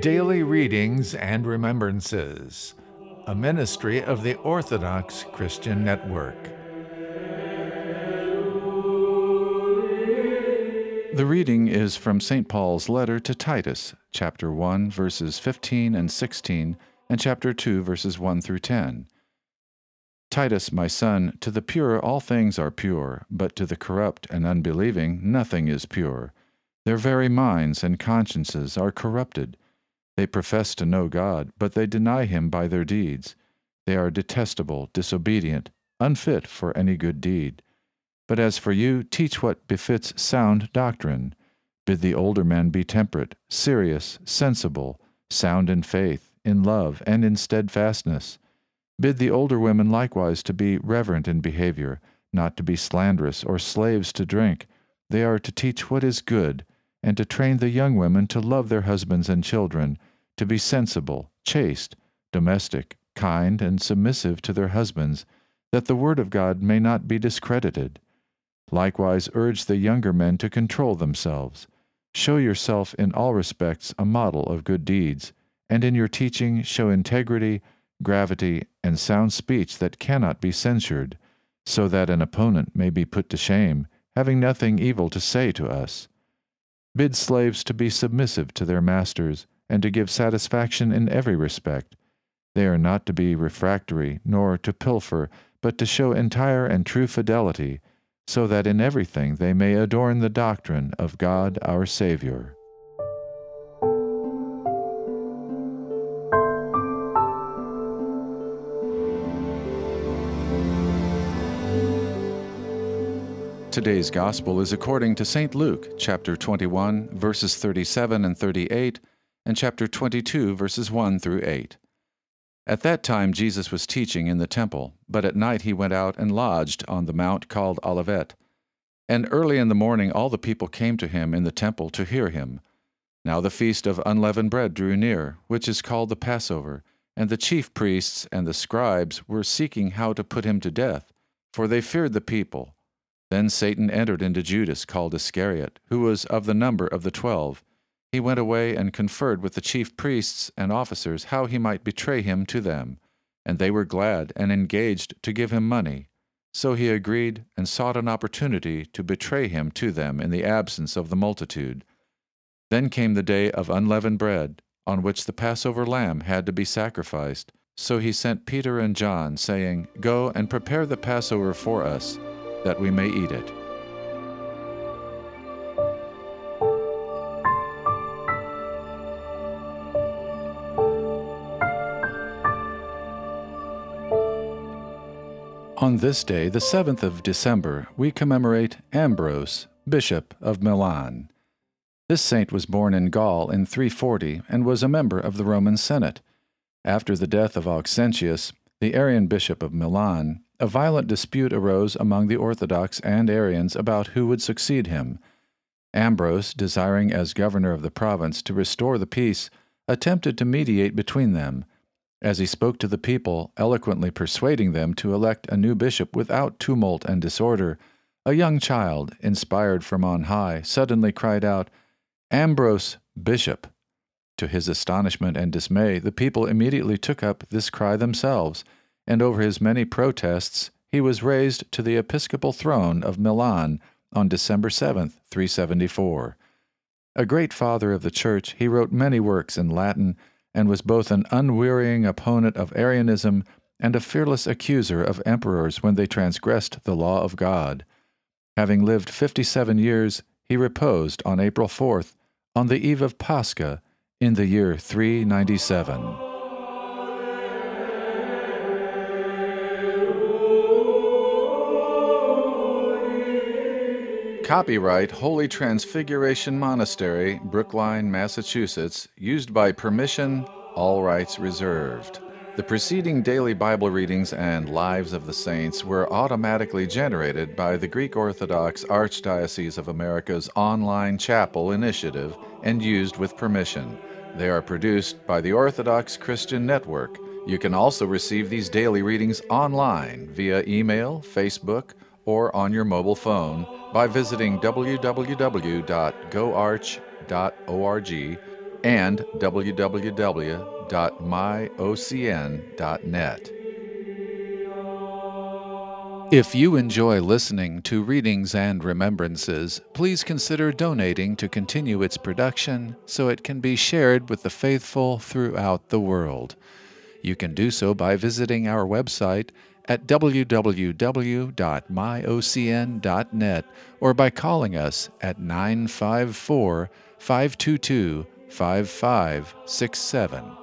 Daily Readings and Remembrances, a ministry of the Orthodox Christian Network. The reading is from St. Paul's letter to Titus, chapter 1, verses 15 and 16, and chapter 2, verses 1 through 10. Titus, my son, to the pure all things are pure, but to the corrupt and unbelieving nothing is pure. Their very minds and consciences are corrupted. They profess to know God, but they deny him by their deeds. They are detestable, disobedient, unfit for any good deed. But as for you, teach what befits sound doctrine. Bid the older men be temperate, serious, sensible, sound in faith, in love, and in steadfastness. Bid the older women likewise to be reverent in behavior, not to be slanderous or slaves to drink. They are to teach what is good, and to train the young women to love their husbands and children to be sensible, chaste, domestic, kind, and submissive to their husbands, that the word of God may not be discredited. Likewise, urge the younger men to control themselves. Show yourself in all respects a model of good deeds, and in your teaching show integrity, gravity, and sound speech that cannot be censured, so that an opponent may be put to shame, having nothing evil to say to us. Bid slaves to be submissive to their masters, and to give satisfaction in every respect. They are not to be refractory, nor to pilfer, but to show entire and true fidelity, so that in everything they may adorn the doctrine of God our Saviour. Today's Gospel is according to St. Luke, chapter 21, verses 37 and 38, and chapter 22, verses 1 through 8. At that time Jesus was teaching in the temple, but at night he went out and lodged on the mount called Olivet. And early in the morning all the people came to him in the temple to hear him. Now the feast of unleavened bread drew near, which is called the Passover, and the chief priests and the scribes were seeking how to put him to death, for they feared the people. Then Satan entered into Judas, called Iscariot, who was of the number of the twelve. He went away and conferred with the chief priests and officers how he might betray him to them. And they were glad and engaged to give him money. So he agreed and sought an opportunity to betray him to them in the absence of the multitude. Then came the day of unleavened bread, on which the Passover lamb had to be sacrificed. So he sent Peter and John, saying, Go and prepare the Passover for us, that we may eat it. On this day, the 7th of December, we commemorate Ambrose, Bishop of Milan. This saint was born in Gaul in 340 and was a member of the Roman Senate. After the death of Auxentius, the Arian bishop of Milan, a violent dispute arose among the Orthodox and Arians about who would succeed him. Ambrose, desiring as governor of the province to restore the peace, attempted to mediate between them as he spoke to the people, eloquently persuading them to elect a new bishop without tumult and disorder, a young child, inspired from on high, suddenly cried out, Ambrose, bishop! To his astonishment and dismay, the people immediately took up this cry themselves, and over his many protests, he was raised to the episcopal throne of Milan on December 7, 374. A great father of the Church, he wrote many works in Latin and was both an unwearying opponent of Arianism and a fearless accuser of emperors when they transgressed the law of God. Having lived fifty seven years, he reposed on April 4th, on the eve of Pascha, in the year 397. Copyright Holy Transfiguration Monastery, Brookline, Massachusetts, used by permission, all rights reserved. The preceding daily Bible readings and Lives of the Saints were automatically generated by the Greek Orthodox Archdiocese of America's online chapel initiative and used with permission. They are produced by the Orthodox Christian Network. You can also receive these daily readings online via email, Facebook, or on your mobile phone by visiting www.goarch.org and www.myocn.net. If you enjoy listening to Readings and Remembrances, please consider donating to continue its production so it can be shared with the faithful throughout the world. You can do so by visiting our website at www.myocn.net or by calling us at 954 522 5567.